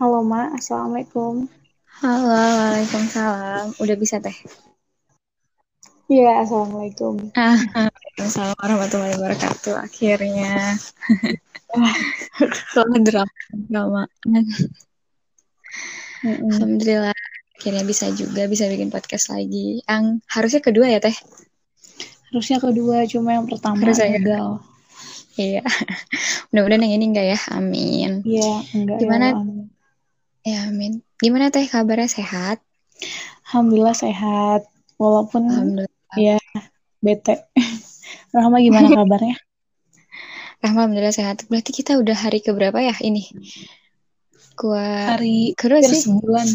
Halo Ma, Assalamualaikum. Halo, Waalaikumsalam. Udah bisa teh? Iya, Assalamualaikum. Ah, Waalaikumsalam warahmatullahi wabarakatuh. Akhirnya. Soalnya drama. drama. Alhamdulillah. Akhirnya bisa juga, bisa bikin podcast lagi. Yang harusnya kedua ya teh? Harusnya kedua, cuma yang pertama Harusnya gagal. Iya. Mudah-mudahan yang ini enggak ya. Amin. Iya, enggak Gimana? ya. amin. Ya, amin. Gimana teh kabarnya sehat? Alhamdulillah sehat. Walaupun Alhamdulillah. ya bete. Rahma gimana kabarnya? Alhamdulillah sehat. Berarti kita udah hari keberapa ya ini? Gua Hari kedua hampir sih. sebulan.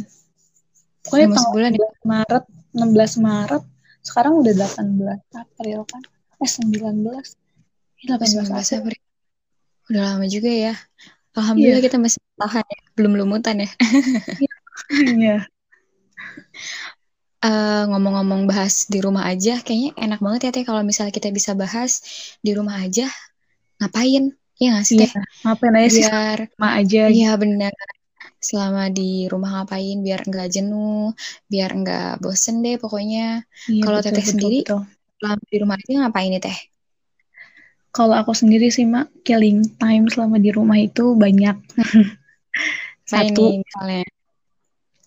Pokoknya tanggal sebulan ya? 16 Maret, 16 Maret, sekarang udah 18 April kan? Eh 19. Ini 18 19 April. April. Udah lama juga ya. Alhamdulillah Iya. kita masih tahan ya. Belum lumutan ya. Iya. Eh, ngomong-ngomong bahas di rumah aja, kayaknya enak banget ya Teh kalau misalnya kita bisa bahas di rumah aja ngapain? Iya nggak sih Iya. Teh? Ngapain aja sih Biar, sama aja. iya benar. Selama di rumah ngapain biar nggak jenuh, biar nggak bosen deh pokoknya. Iya, Kalau Teteh sendiri, betul. selama di rumah aja ngapain nih Teh? Kalau aku sendiri sih, Mak, killing time selama di rumah itu banyak. Satu, misalnya.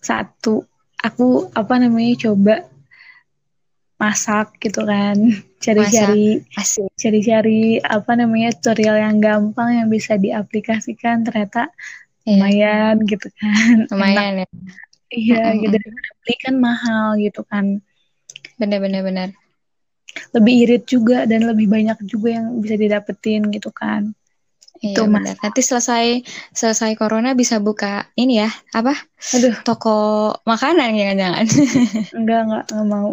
satu, aku apa namanya coba masak gitu kan, cari-cari, cari-cari apa namanya tutorial yang gampang yang bisa diaplikasikan ternyata Iya, lumayan gitu kan, enak. lumayan ya. Iya, Mm-mm, gitu. mm. Beli kan mahal gitu kan. Bener-bener bener. Lebih irit juga dan lebih banyak juga yang bisa didapetin gitu kan. Itu Iya Mas. benar. Nanti selesai selesai corona bisa buka ini ya, apa? Aduh, Toko makanan jangan-jangan. enggak enggak enggak mau.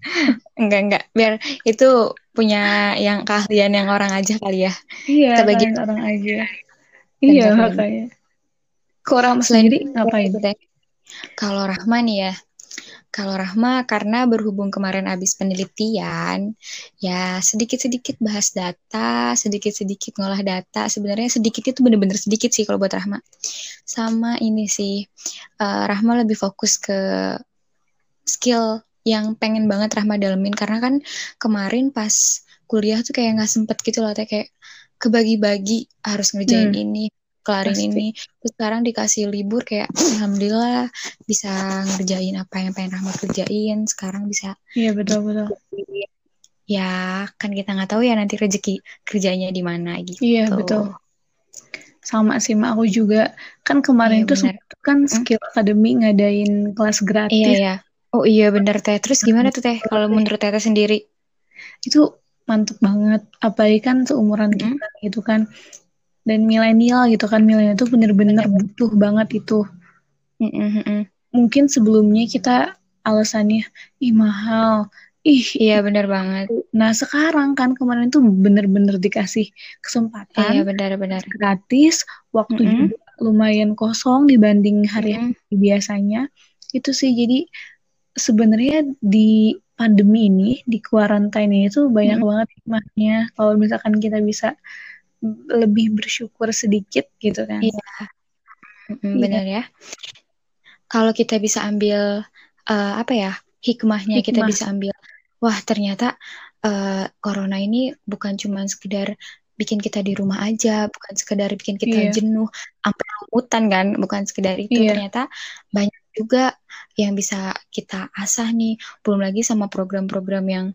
Enggak enggak. Biar itu punya yang keahlian yang orang aja kali ya. Iya, Kita bagi orang aja. Iya, makanya. Selain sendiri ngapain? Kalau Rahma nih ya. Kalau Rahma karena berhubung kemarin habis penelitian, ya sedikit-sedikit bahas data, sedikit-sedikit ngolah data. Sebenarnya sedikit itu bener-bener sedikit sih kalau buat Rahma. Sama ini sih, eh, Rahma lebih fokus ke skill yang pengen banget Rahma dalemin karena kan kemarin pas kuliah tuh kayak nggak sempet gitu loh kayak kebagi-bagi harus ngerjain Hmm, ini kelarin pasti. ini terus sekarang dikasih libur kayak alhamdulillah bisa ngerjain apa yang pengen Rahma kerjain sekarang bisa Iya, betul betul. ya kan kita nggak tahu ya nanti rezeki kerjanya di mana Iya, gitu betul. Sama sih, Mak. Aku juga kan kemarin iya tuh kan Hmm? Skill Academy ngadain kelas iya gratis. ya oh iya benar teh terus gimana tuh teh kalau menurut teh sendiri Itu mantep banget. Apalagi kan seumuran Mm-mm. kita gitu kan. Dan milenial gitu kan. Milenial itu bener-bener Bener. butuh banget itu. Mungkin sebelumnya kita alasannya, ih mahal, ih iya benar banget Nah, sekarang kan kemarin tuh bener-bener dikasih iya kesempatan benar-benar gratis, waktu Mm-mm. juga lumayan kosong dibanding hari-hari Mm-mm. biasanya. Itu sih jadi sebenarnya di pandemi ini, di quarantine ini tuh banyak Mm-mm. banget hikmahnya. Kalau misalkan kita bisa lebih bersyukur sedikit gitu kan. iya. Iya, benar ya. Kalau kita bisa ambil eh, apa ya hikmahnya kita hikmah. bisa ambil wah ternyata eh, corona ini bukan cuma sekedar bikin kita di rumah aja bukan sekedar bikin kita Iya, jenuh sampai lumutan kan bukan sekedar itu. Iya, ternyata banyak juga yang bisa kita asah nih. Belum lagi sama program-program yang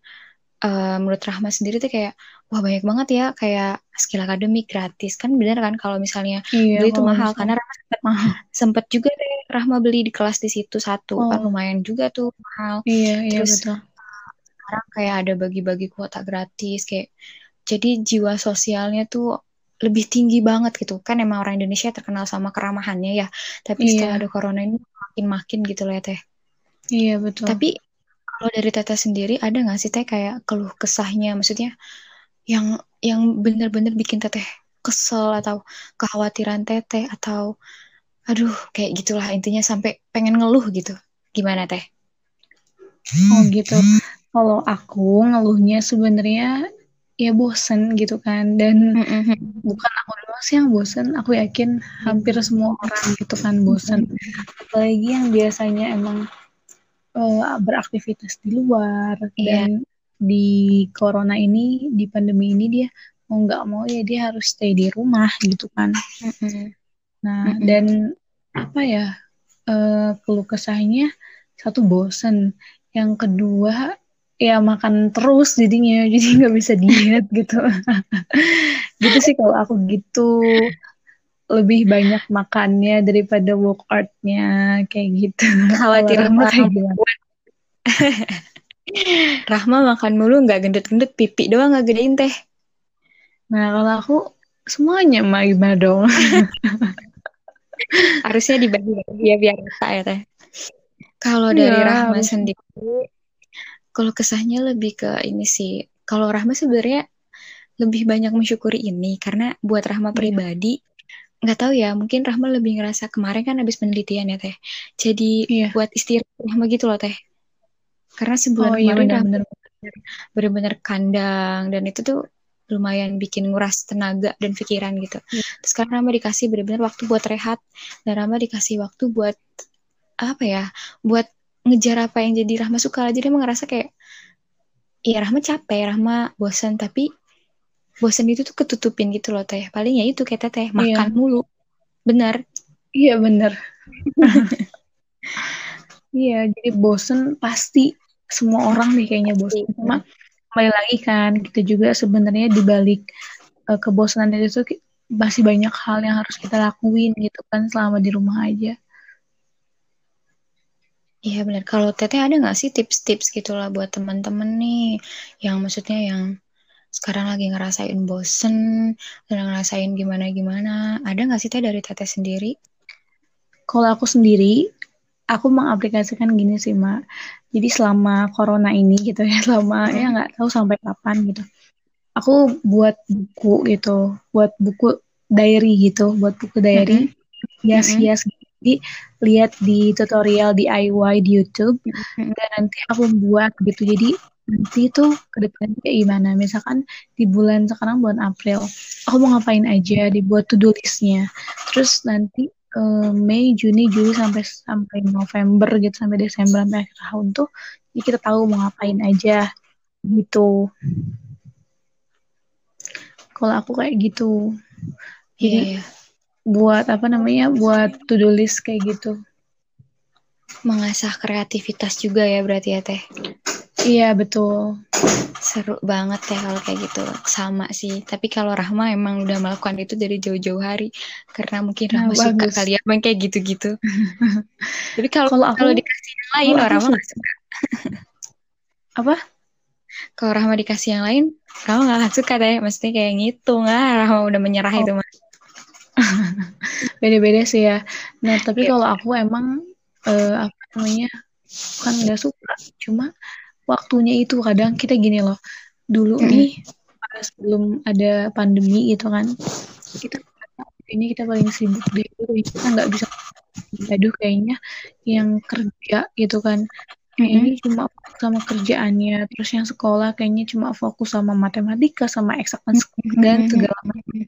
eh, menurut Rahma sendiri tuh kayak wah banyak banget ya kayak skill akademik gratis. Kan bener kan kalau misalnya iya. beli itu mahal. misalnya. Karena Rahma sempet, mahal. sempet juga deh Rahma beli di kelas di situ satu. Kan Oh, lumayan juga tuh mahal. Iya, iya terus betul. sekarang kayak ada bagi-bagi kuota gratis kayak jadi jiwa sosialnya tuh lebih tinggi banget gitu. Kan emang orang Indonesia terkenal sama keramahannya ya. Tapi setelah Iya, ada corona ini makin-makin gitu loh ya teh. Iya betul. tapi kalau dari Teteh sendiri ada nggak sih teh kayak keluh kesahnya? Maksudnya yang yang bener-bener bikin Teteh kesel atau kekhawatiran Teteh atau aduh kayak gitulah intinya sampai pengen ngeluh gitu. Gimana Teh? Oh gitu. Kalau aku ngeluhnya sebenarnya ya bosen gitu kan. Dan bukan aku doang sih yang bosen. Aku yakin hampir semua orang gitu kan bosen. Apalagi yang biasanya emang uh, beraktivitas di luar yeah. dan di corona ini di pandemi ini dia mau nggak mau ya dia harus stay di rumah gitu kan. Nah dan apa ya uh, keluh kesahnya satu bosen. Yang kedua ya makan terus jadinya jadi nggak bisa diet gitu. Gitu sih kalau aku gitu. Lebih banyak makannya daripada workoutnya kayak gitu. Khawatir gimana Rahma makan mulu nggak gendut-gendut pipi doang nggak gedein teh nah kalau aku semuanya mah gimana dong harusnya dibagi ya biar rata ya teh kalau dari ya, Rahma sendiri kalau kesahnya lebih ke ini sih. Kalau Rahma sebenarnya lebih banyak mensyukuri ini karena buat Rahma iya. pribadi nggak tahu ya mungkin Rahma lebih ngerasa kemarin kan habis penelitian ya teh jadi iya. buat istirahat Rahma gitu loh teh karena sebulan oh, iya, kemarin iya, bener, bener-bener kandang. Dan itu tuh lumayan bikin nguras tenaga dan pikiran gitu. Iya. terus karena Rahma dikasih bener-bener waktu buat rehat. Dan Rahma dikasih waktu buat apa ya buat ngejar apa yang jadi Rahma suka. Jadi emang ngerasa kayak ya Rahma capek Rahma bosan tapi bosan itu tuh ketutupin gitu loh teh. Paling ya itu kayak teh makan iya. mulu. Benar iya benar iya jadi bosan pasti semua orang nih kayaknya bosan cuma kembali lagi kan kita juga sebenarnya dibalik uh, kebosanan itu masih banyak hal yang harus kita lakuin gitu kan selama di rumah aja Iya benar. Kalau Teteh ada nggak sih tips-tips gitulah buat teman-teman nih yang maksudnya yang sekarang lagi ngerasain bosen dan ngerasain gimana-gimana. Ada nggak sih Teh dari Teteh sendiri? Kalau aku sendiri, aku mengaplikasikan gini sih, Mak. Jadi selama corona ini gitu ya, selama hmm. ya nggak tahu sampai kapan gitu. Aku buat buku gitu, buat buku diary gitu, buat buku diary, hias-hias hmm. Jadi lihat di tutorial DIY di YouTube mm-hmm. dan nanti aku buat gitu. Jadi nanti itu ke depannya kayak gimana. Misalkan di bulan sekarang bulan April, aku mau ngapain aja, dibuat to-do listnya. Terus nanti uh, Mei, Juni, Juli sampai sampai November gitu sampai Desember sampai akhir tahun tuh jadi kita tahu mau ngapain aja gitu. Kalau aku kayak gitu. Jadi yeah, yeah buat apa namanya buat to do list kayak gitu mengasah kreativitas juga ya berarti ya teh? Iya betul. Seru banget ya kalau kayak gitu. Sama sih. Tapi kalau Rahma emang udah melakukan itu dari jauh-jauh hari. Karena mungkin Rahma nah, suka kali ya emang kayak gitu-gitu. Tapi kalau kalau dikasih yang lain orang Rahma nggak suka. Apa? Kalau Rahma dikasih yang lain Rahma nggak suka deh maksudnya kayak ngitung. Ah Rahma udah menyerah oh. itu mas beda-beda sih ya. Nah tapi yeah. kalau aku emang uh, apa namanya kan nggak suka cuma waktunya itu kadang kita gini loh dulu mm. nih sebelum ada pandemi gitu kan kita ini kita paling sibuk deh kita nggak bisa aduh kayaknya yang kerja gitu kan mm -hmm. ini cuma sama kerjaannya terus yang sekolah kayaknya cuma fokus sama matematika sama eksak dan segala macam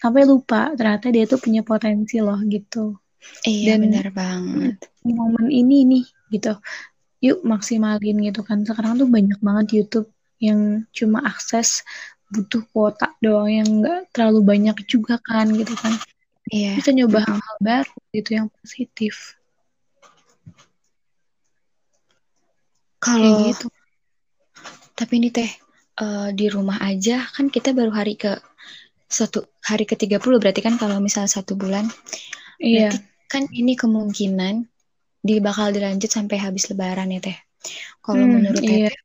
sampai lupa ternyata dia tuh punya potensi loh gitu iya dan benar banget. momen ini nih gitu. Yuk maksimalin gitu kan. Sekarang tuh banyak banget YouTube yang cuma akses butuh kuota doang yang enggak terlalu banyak juga kan gitu kan. Iya bisa nyoba hal-hal baru gitu yang positif. Kalau gitu. Tapi ini teh uh, di rumah aja kan kita baru hari ke satu hari ke-30 berarti kan kalau misal satu bulan. Iya. Berarti kan ini kemungkinan di bakal dilanjut sampai habis lebaran ya Teh. Kalau hmm, menurut iya. Teh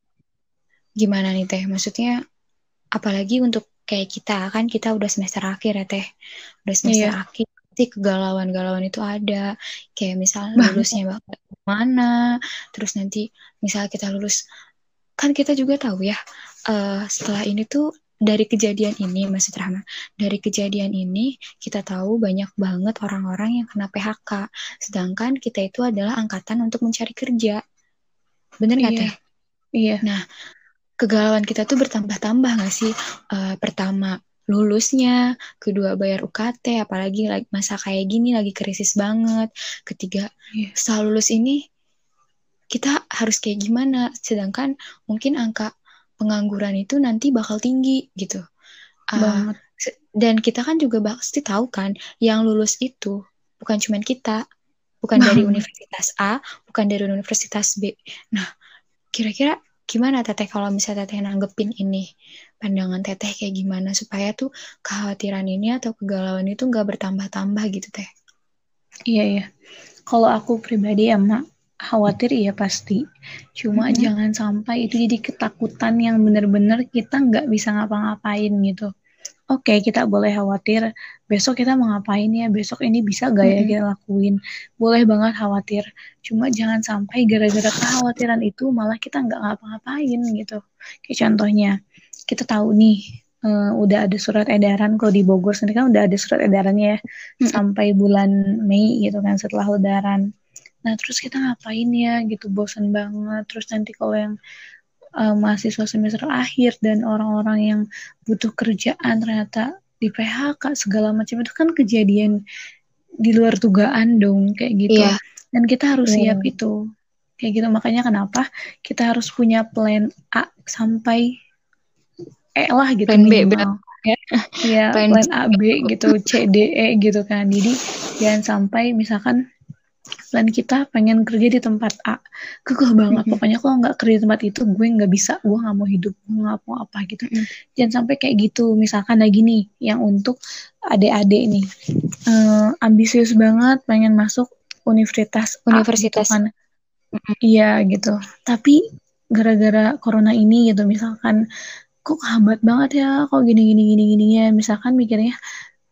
gimana nih Teh? Maksudnya apalagi untuk kayak kita kan kita udah semester akhir ya Teh. Udah semester iya. akhir pasti kegalauan-galauan itu ada. Kayak misal lulusnya bakal mana, terus nanti misal kita lulus kan kita juga tahu ya uh, setelah ini tuh dari kejadian ini, Mas Rahma, dari kejadian ini kita tahu banyak banget orang-orang yang kena PHK, sedangkan kita itu adalah angkatan untuk mencari kerja. Bener nggak iya. Teh? Iya. Nah, kegalauan kita tuh bertambah-tambah nggak sih? Uh, pertama, lulusnya, kedua bayar UKT, apalagi lagi masa kayak gini lagi krisis banget. Ketiga, yeah. setelah lulus ini kita harus kayak gimana? Sedangkan mungkin angka pengangguran itu nanti bakal tinggi gitu. Uh, dan kita kan juga pasti tahu kan, yang lulus itu bukan cuma kita, bukan dari universitas A, bukan dari universitas B. Nah, kira-kira gimana teteh kalau misalnya teteh nanggepin ini pandangan teteh kayak gimana supaya tuh kekhawatiran ini atau kegalauan itu nggak bertambah-tambah gitu teh iya iya kalau aku pribadi ya mak khawatir ya pasti. Cuma mm -hmm. jangan sampai itu jadi ketakutan yang benar-benar kita nggak bisa ngapa-ngapain gitu. Oke okay, kita boleh khawatir. Besok kita mau ngapain ya? Besok ini bisa gak ya kita lakuin? Boleh banget khawatir. Cuma jangan sampai gara-gara kekhawatiran itu malah kita nggak ngapa-ngapain gitu. Kayak contohnya kita tahu nih uh, udah ada surat edaran kalau di Bogor sendiri kan udah ada surat edarannya ya hmm. sampai bulan Mei gitu kan setelah lebaran nah terus kita ngapain ya gitu bosan banget. Terus nanti kalau yang uh, mahasiswa semester akhir dan orang-orang yang butuh kerjaan ternyata di PHK segala macam itu kan kejadian di luar dugaan dong kayak gitu. Yeah. dan kita harus yeah. siap itu kayak gitu. Makanya kenapa kita harus punya plan A sampai E lah gitu plan B ya, ya plan, plan A B gitu C D E gitu kan. Jadi jangan sampai misalkan plan kita pengen kerja di tempat A. Kekeh banget. Mm-hmm. pokoknya kalau nggak kerja di tempat itu gue nggak bisa. Gue nggak mau hidup. Gue nggak mau apa gitu. Mm-hmm. jangan sampai kayak gitu. Misalkan lagi nih yang untuk adik-adik nih. Uh, ambisius banget pengen masuk universitas universitas. kan iya mm-hmm. gitu. Tapi gara-gara corona ini gitu misalkan kok hambat banget ya? Kok gini gini gini gini ya? Misalkan mikirnya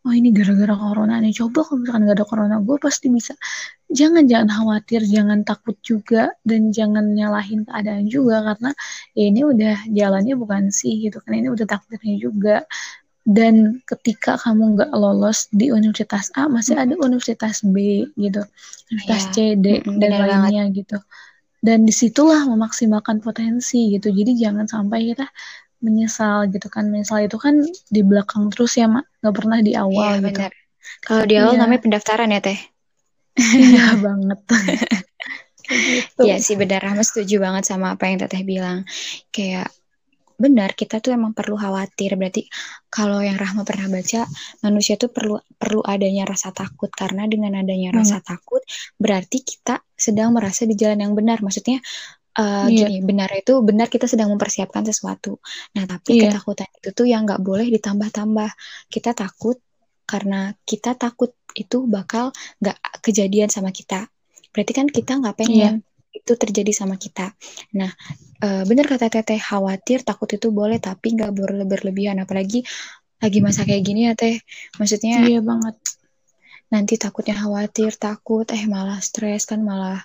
oh ini gara-gara corona nih. Coba kalau misalkan gak ada corona gue pasti bisa. Jangan jangan khawatir jangan takut juga dan jangan nyalahin keadaan juga karena ya ini udah jalannya bukan sih gitu kan. Ini udah takdirnya juga. Dan ketika kamu nggak lolos di universitas A masih ada universitas B gitu. Universitas ya. C D dan lainnya banget. gitu. Dan di situlah memaksimalkan potensi gitu. Jadi jangan sampai kita menyesal gitu kan. Menyesal itu kan di belakang terus ya mak nggak pernah di awal iya, gitu. kalau di awal iya. namanya pendaftaran ya teh? Iya banget. Gitu. Sih benar. Rahma setuju banget sama apa yang teteh bilang. Kayak benar kita tuh emang perlu khawatir. Berarti kalau yang Rahma pernah baca manusia tuh perlu perlu adanya rasa takut. Karena dengan adanya hmm. rasa takut berarti kita sedang merasa di jalan yang benar. Maksudnya uh, yeah. gini benar itu benar kita sedang mempersiapkan sesuatu. Nah tapi yeah. ketakutan itu tuh yang nggak boleh ditambah-tambah. Kita takut karena kita takut itu bakal nggak kejadian sama kita. Berarti kan kita nggak pengen yeah. itu terjadi sama kita. Nah uh, benar kata teteh khawatir takut itu boleh tapi nggak boleh berlebihan. Apalagi lagi masa kayak gini ya teh. Maksudnya iya banget. nanti takutnya khawatir takut eh malah stres kan malah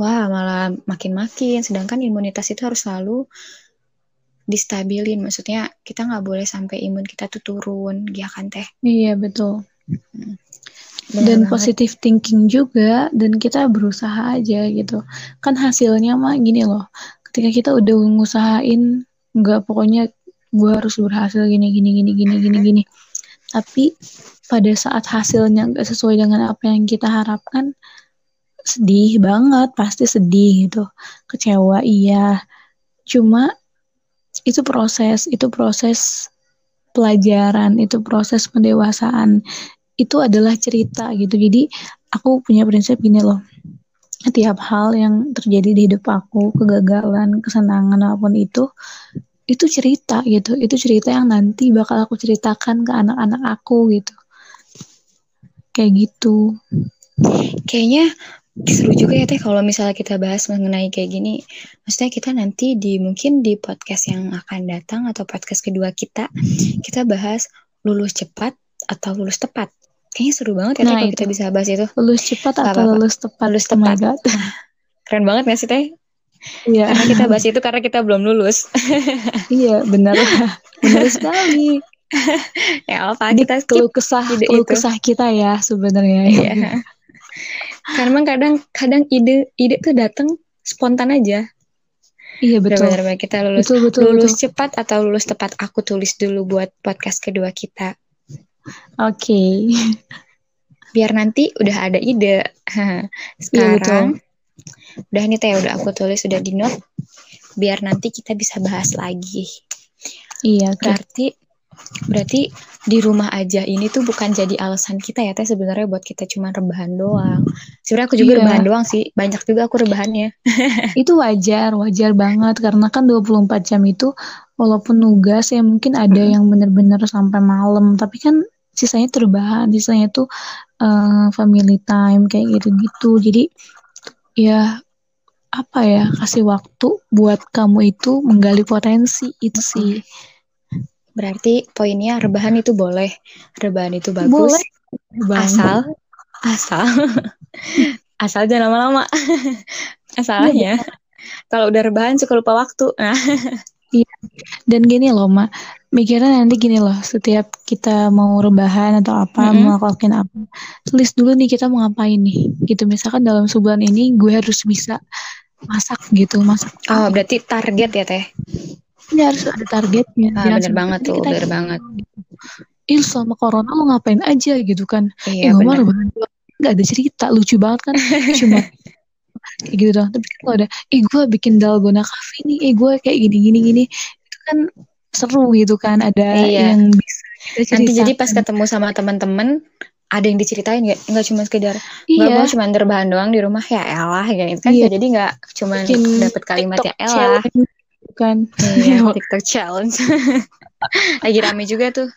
wah malah makin-makin sedangkan imunitas itu harus selalu distabilin. Maksudnya kita nggak boleh sampai imun kita tuh turun. Ya kan teh? Iya betul. Hmm. dan positif thinking juga dan kita berusaha aja gitu. Kan hasilnya mah gini loh. Ketika kita udah ngusahain nggak pokoknya gue harus berhasil gini gini gini gini gini gini. Tapi pada saat hasilnya nggak sesuai dengan apa yang kita harapkan sedih banget pasti sedih gitu. Kecewa iya. Cuma itu proses itu proses pelajaran itu proses pendewasaan. Itu adalah cerita gitu. Jadi aku punya prinsip gini loh. Tiap hal yang terjadi di hidup aku kegagalan kesenangan apa pun itu itu cerita gitu. Itu cerita yang nanti bakal aku ceritakan ke anak-anak aku gitu. Kayak gitu. Kayaknya seru juga ya teh kalau misalnya kita bahas mengenai kayak gini maksudnya kita nanti di mungkin di podcast yang akan datang atau podcast kedua kita kita bahas lulus cepat atau lulus tepat kayaknya seru banget ya nah, teh kalau kita bisa bahas itu lulus cepat atau apa -apa. lulus tepat lulus oh tepat oh keren banget gak sih teh Iya. Karena kita bahas itu karena kita belum lulus. iya, benar. benar sekali. ya apa kita keluh kesah keluh kesah kita ya sebenarnya. Iya. Karena kadang kadang ide ide tuh datang spontan aja. Iya betul. Benar-benar kita lulus Betul, betul, lulus betul. cepat atau lulus tepat. Aku tulis dulu buat podcast kedua kita. Oke. Biar nanti udah ada ide. Iya, Sekarang udah nih teh udah aku tulis sudah di note. Biar nanti kita bisa bahas lagi. Iya. Berarti berarti di rumah aja ini tuh bukan jadi alasan kita ya teh sebenarnya buat kita cuma rebahan doang. Sebenarnya aku juga Iya. rebahan doang sih. Banyak juga aku rebahannya. Itu wajar, wajar banget karena kan 24 jam itu walaupun nugas ya mungkin ada yang bener-bener sampai malam, tapi kan sisanya terbahan, sisanya tuh eh, family time kayak gitu-gitu. Jadi ya apa ya kasih waktu buat kamu itu menggali potensi itu sih. Berarti poinnya rebahan itu boleh. Rebahan itu bagus. Boleh. Bang. Asal asal asal jangan lama-lama. Asalnya kalau udah rebahan suka lupa waktu. Nah, Dan gini loh, Ma. Mikirnya nanti gini loh, setiap kita mau rebahan atau apa, mau ngelakuin apa, tulis dulu nih kita mau ngapain nih. Gitu, misalkan dalam sebulan ini gue harus bisa masak gitu, masak. oh berarti target ya teh. Ini harus ada targetnya. Ah, bener sampai banget tuh, kita bener banget. Ih, selama corona lo ngapain aja gitu kan. Iya eh, doang. Nggak ada cerita, lucu banget kan. Cuma kayak gitu doang. Tapi kalau udah, eh gue bikin dalgona cafe nih, eh gue kayak gini, gini, gini. Itu kan seru gitu kan. Ada Iya. yang bisa kita Nanti jadi pas ketemu sama teman-teman ada yang diceritain nggak nggak cuma sekedar Iya, gue cuma rebahan doang di rumah ya elah gitu kan Iya. jadi nggak cuma dapet kalimat ya elah challenge kan. iya TikTok challenge lagi rame juga tuh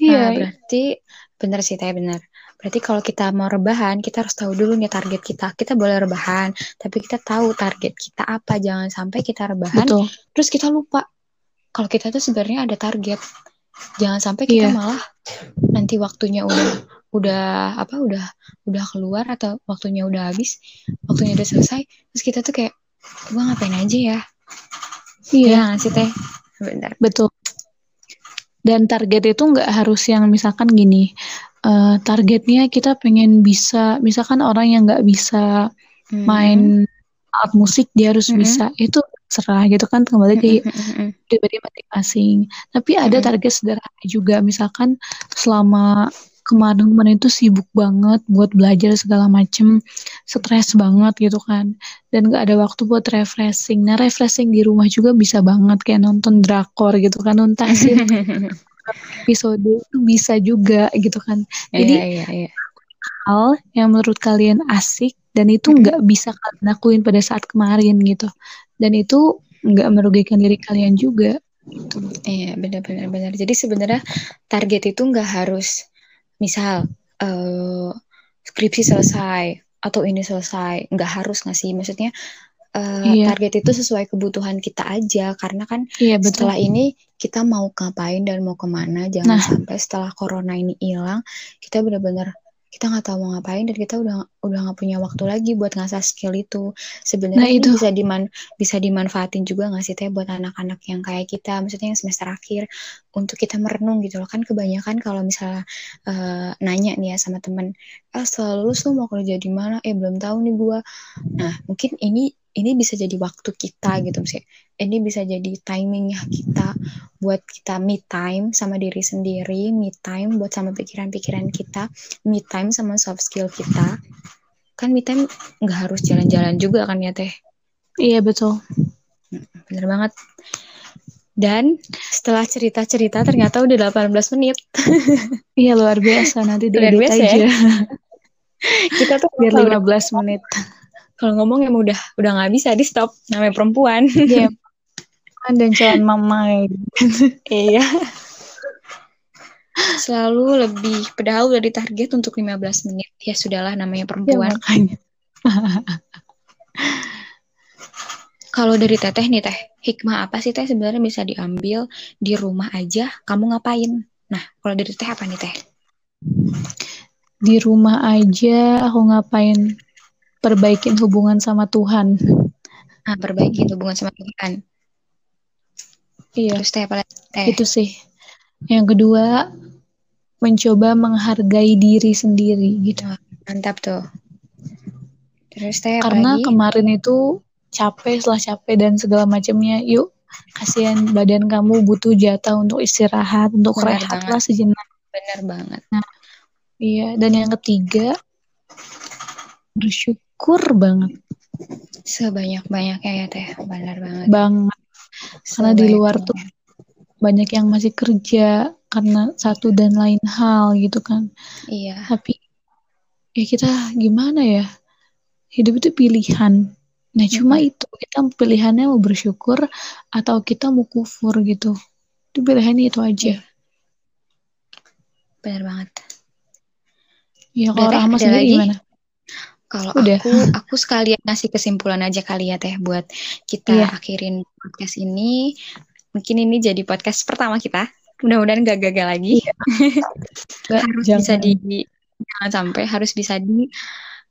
Iya, Nah, berarti bener sih teh bener. Berarti kalau kita mau rebahan, kita harus tahu dulu nih target kita. Kita boleh rebahan, tapi kita tahu target kita apa. Jangan sampai kita rebahan, betul. terus kita lupa. Kalau kita tuh sebenarnya ada target. Jangan sampai kita Iya. malah nanti waktunya udah udah apa udah udah keluar atau waktunya udah habis, waktunya udah selesai, terus kita tuh kayak gua ngapain aja ya? Iya, sih teh? Bener. betul. Dan target itu nggak harus yang misalkan gini, eh, targetnya kita pengen bisa, misalkan orang yang nggak bisa Hmm. main alat musik dia harus Mhm. bisa itu serah gitu kan kembali ke Mm, mm, mm, mm. pribadi masing-masing. Tapi ada target sederhana juga, misalkan selama kemarin-kemarin itu sibuk banget buat belajar segala macem, stres banget gitu kan, dan gak ada waktu buat refreshing. Nah refreshing di rumah juga bisa banget kayak nonton drakor gitu kan, nuntasin episode itu bisa juga gitu kan. Jadi Iya, iya, iya. hal yang menurut kalian asik dan itu nggak bisa kalian lakuin pada saat kemarin gitu, dan itu nggak merugikan diri kalian juga. Gitu. Iya, benar-benar benar. Jadi sebenarnya target itu nggak harus, misal eh, skripsi selesai atau ini selesai, nggak harus nggak sih? Maksudnya eh, Iya. target itu sesuai kebutuhan kita aja, karena kan Iya betul. setelah ini kita mau ngapain dan mau ke mana, jangan Nah. sampai setelah corona ini hilang, kita benar-benar kita nggak tahu mau ngapain dan kita udah udah nggak punya waktu lagi buat ngasah skill itu. Sebenarnya Nah, itu. bisa diman bisa dimanfaatin juga nggak sih teh buat anak-anak yang kayak kita, maksudnya yang semester akhir untuk kita merenung gitu loh kan kebanyakan kalau misalnya eh, nanya nih ya sama temen, ah setelah lulus lu mau kerja di mana? Eh belum tahu nih gua. Nah mungkin ini ini bisa jadi waktu kita gitu misalnya ini bisa jadi timingnya kita buat kita me time sama diri sendiri, me time buat sama pikiran-pikiran kita, me time sama soft skill kita. Kan me time nggak harus jalan-jalan juga kan ya teh. Iya betul. Bener banget. Dan setelah cerita-cerita ternyata udah 18 menit. Iya luar biasa nanti Luar biasa ya. aja Kita tuh biar kalau udah- 15 menit. Kalau ngomong emang udah udah nggak bisa di stop namanya perempuan. Iya. Dan calon mama Iya. Selalu lebih padahal udah ditarget untuk 15 menit. Ya sudahlah namanya ya perempuan. makanya. Kalau dari teteh nih teh, hikmah apa sih teh sebenarnya bisa diambil di rumah aja? Kamu ngapain? Nah, kalau dari teh apa nih teh? Di rumah aja aku ngapain perbaikin hubungan sama Tuhan. Nah, perbaiki hubungan sama Tuhan. Iya, Terus teh apa? Teh. itu sih. Yang kedua, mencoba menghargai diri sendiri gitu. Mantap tuh. Terus teh Karena lagi? kemarin itu capek setelah capek dan segala macamnya yuk kasihan badan kamu butuh jatah untuk istirahat untuk Benar rehat banget. lah sejenak Bener banget. iya dan yang ketiga bersyukur banget. Sebanyak-banyaknya ya teh. Bener banget. banget. Karena di luar tuh banyak yang masih kerja karena satu dan lain hal gitu kan. Iya. tapi ya kita gimana ya? Hidup itu pilihan. Nah cuma itu. Kita pilihannya mau bersyukur atau kita mau kufur gitu. Itu pilihannya itu aja. Bener banget. ya kalau Rahma sendiri lagi? gimana Kalau Udah. aku, aku sekalian ngasih kesimpulan aja kali ya teh buat kita Iya. akhirin podcast ini. Mungkin ini jadi podcast pertama kita. Mudah-mudahan gak gagal lagi. Nggak, harus jangan. bisa di jangan sampai harus bisa di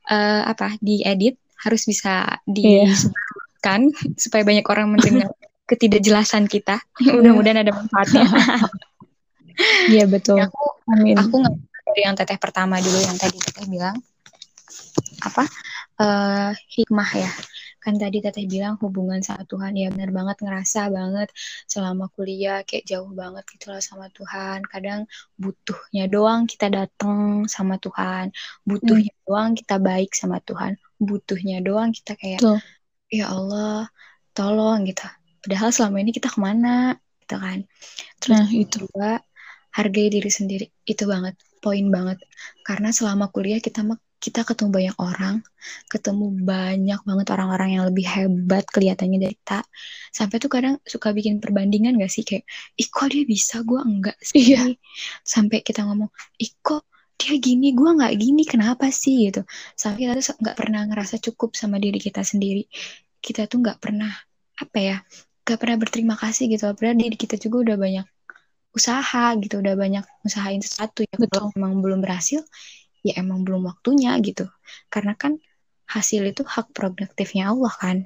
eh, apa diedit harus bisa Iya. disebarkan supaya banyak orang mendengar ketidakjelasan kita mudah-mudahan ada manfaatnya iya betul aku amin aku nggak dari yang teteh pertama dulu yang tadi teteh bilang apa eh hikmah ya. Kan tadi teteh bilang hubungan sama Tuhan ya benar banget ngerasa banget selama kuliah kayak jauh banget gitu loh sama Tuhan. Kadang butuhnya doang kita datang sama Tuhan butuhnya doang kita baik sama Tuhan butuhnya doang kita kayak betul. Ya Allah tolong gitu. Padahal selama ini kita ke mana gitu kan. Terus nah itu. kedua hargai diri sendiri itu banget poin banget. Karena selama kuliah kita mah kita ketemu banyak orang ketemu banyak banget orang-orang yang lebih hebat kelihatannya dari kita. Sampai tuh kadang suka bikin perbandingan gak sih? Kayak ih kok dia bisa? Gue enggak sih. Iya. sampai kita ngomong ih kok dia gini? Gue nggak gini. Kenapa sih? Gitu. Sampai kita tuh nggak pernah ngerasa cukup sama diri kita sendiri. Kita tuh nggak pernah apa ya nggak pernah berterima kasih gitu. Padahal diri kita juga udah banyak usaha gitu. Udah banyak usahain sesuatu ya kalau Betul. emang belum berhasil ya emang belum waktunya gitu. Karena kan hasil itu hak prerogatifnya Allah kan.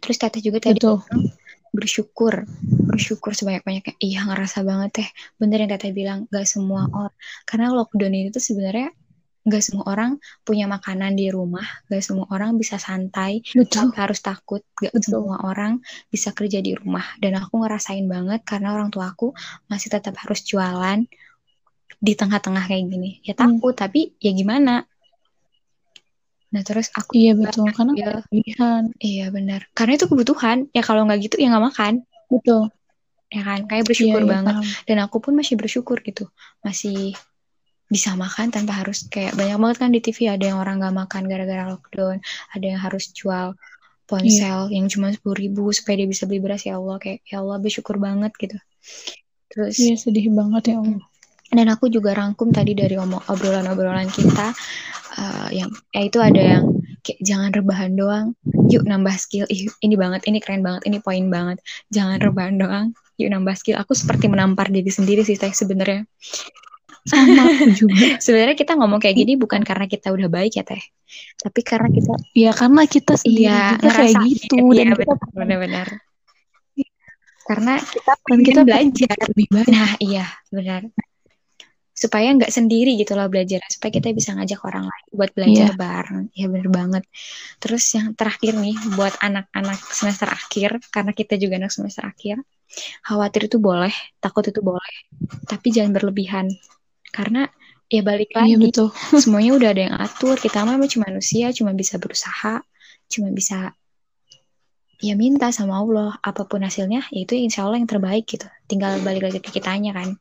Terus teteh juga tadi betul. bersyukur bersyukur sebanyak-banyaknya. Iya ngerasa banget teh. Bener yang teteh bilang gak semua orang karena lockdown itu sebenarnya gak semua orang punya makanan di rumah gak semua orang bisa santai betul. harus takut gak Betul. semua orang bisa kerja di rumah. Dan aku ngerasain banget karena orang tua aku masih tetap harus jualan di tengah-tengah kayak gini. Ya Hmm. takut tapi ya gimana? Nah terus aku iya betul. Karena ambil pilihan iya benar. Karena itu kebutuhan. Ya kalau nggak gitu ya nggak makan. Betul. Ya kan? Kayak iya bersyukur iya banget. paham. dan aku pun masih bersyukur gitu. Masih bisa makan tanpa harus kayak banyak banget kan di TV ada yang orang nggak makan gara-gara lockdown. Ada yang harus jual ponsel Iya. yang cuma sepuluh ribu supaya dia bisa beli beras. Ya Allah kayak ya Allah bersyukur banget gitu. Terus iya sedih banget ya Allah dan aku juga rangkum tadi dari obrolan-obrolan kita eh, yang ya itu ada yang kayak jangan rebahan doang yuk nambah skill. Ih, ini banget ini keren banget ini poin banget. Jangan rebahan doang yuk nambah skill. Aku seperti menampar diri sendiri sih teh sebenarnya. Sama juga. Sebenarnya kita ngomong kayak gini bukan karena kita udah baik ya teh. Tapi karena kita ya karena kita sendiri iya juga kayak gitu. iya dan kita benar benar karena kita dan pengen kita belajar. lebih baik. Nah, iya, benar. Supaya nggak sendiri gitu loh belajar, supaya kita bisa ngajak orang lain buat belajar Iya. bareng. Ya benar banget. Terus yang terakhir nih buat anak-anak semester akhir, karena kita juga anak semester akhir, khawatir itu boleh, takut itu boleh, tapi jangan berlebihan. Karena ya balik iya lagi, betul semuanya udah ada yang atur. Kita mah cuma manusia, cuma bisa berusaha, cuma bisa ya minta sama Allah apa pun hasilnya ya itu insya Allah yang terbaik gitu tinggal balik lagi ke kitanya kan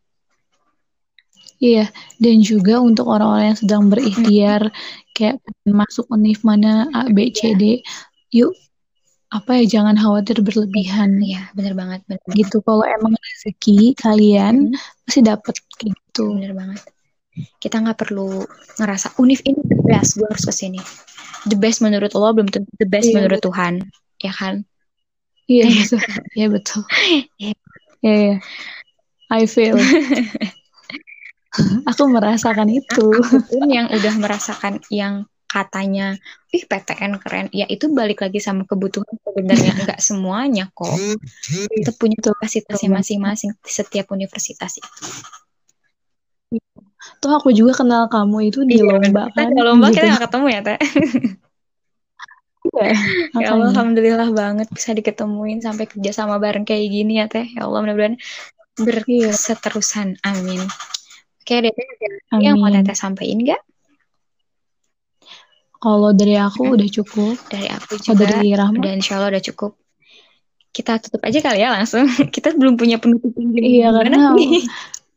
Iya, dan juga untuk orang-orang yang sedang berikhtiar kayak masuk univ mana A, B, C, D, yuk apa ya jangan khawatir berlebihan Iya, bener banget, bener banget. gitu. Kalau emang rezeki kalian Hmm, pasti dapat kayak gitu. bener banget. Kita nggak perlu ngerasa univ ini the best, gue harus ke sini. The best menurut Allah belum tentu the best Iya, menurut Tuhan, ya kan? Iya betul, iya betul. Iya. Iya, iya. I feel. Aku merasakan itu. Aku pun yang udah merasakan yang katanya, ih PTN keren, ya itu balik lagi sama kebutuhan sebenarnya nggak semuanya kok. Kita punya kapasitasnya masing-masing di setiap universitas itu. Tuh aku juga kenal kamu itu di Iya, lomba kan. kalau lomba gitu. kita nggak ketemu ya, Teh. ya, ya Allah, alhamdulillah banget bisa diketemuin sampai kerja sama bareng kayak gini ya teh. Ya Allah mudah-mudahan berseterusan. Amin. Oke, deh Amin. yang mau teteh sampaikan nggak? Kalau dari aku hmm. udah cukup. Dari aku juga. Kalau dari Rahma. Dan insya Allah udah cukup. Kita tutup aja kali ya langsung. Kita belum punya penutupan Iya, karena nih?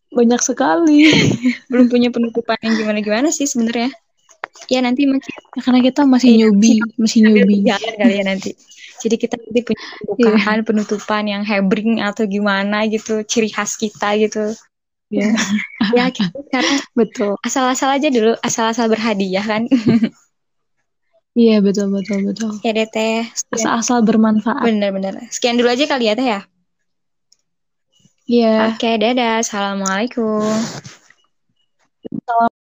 banyak sekali. belum punya penutupan yang gimana-gimana sih sebenarnya. Ya nanti masih ya, karena kita masih eh, newbie, masih newbie. Jalan kali ya nanti. Jadi kita nanti punya pembukaan, yeah. penutupan yang hebring atau gimana gitu, ciri khas kita gitu. Ya, ya kita sekarang betul. Asal-asal aja dulu, asal-asal berhadiah kan. Iya betul betul betul. Ya deh teh. Asal-asal bermanfaat. Bener-bener. Sekian dulu aja kali ya teh ya. Iya. Oke dadah. Assalamualaikum.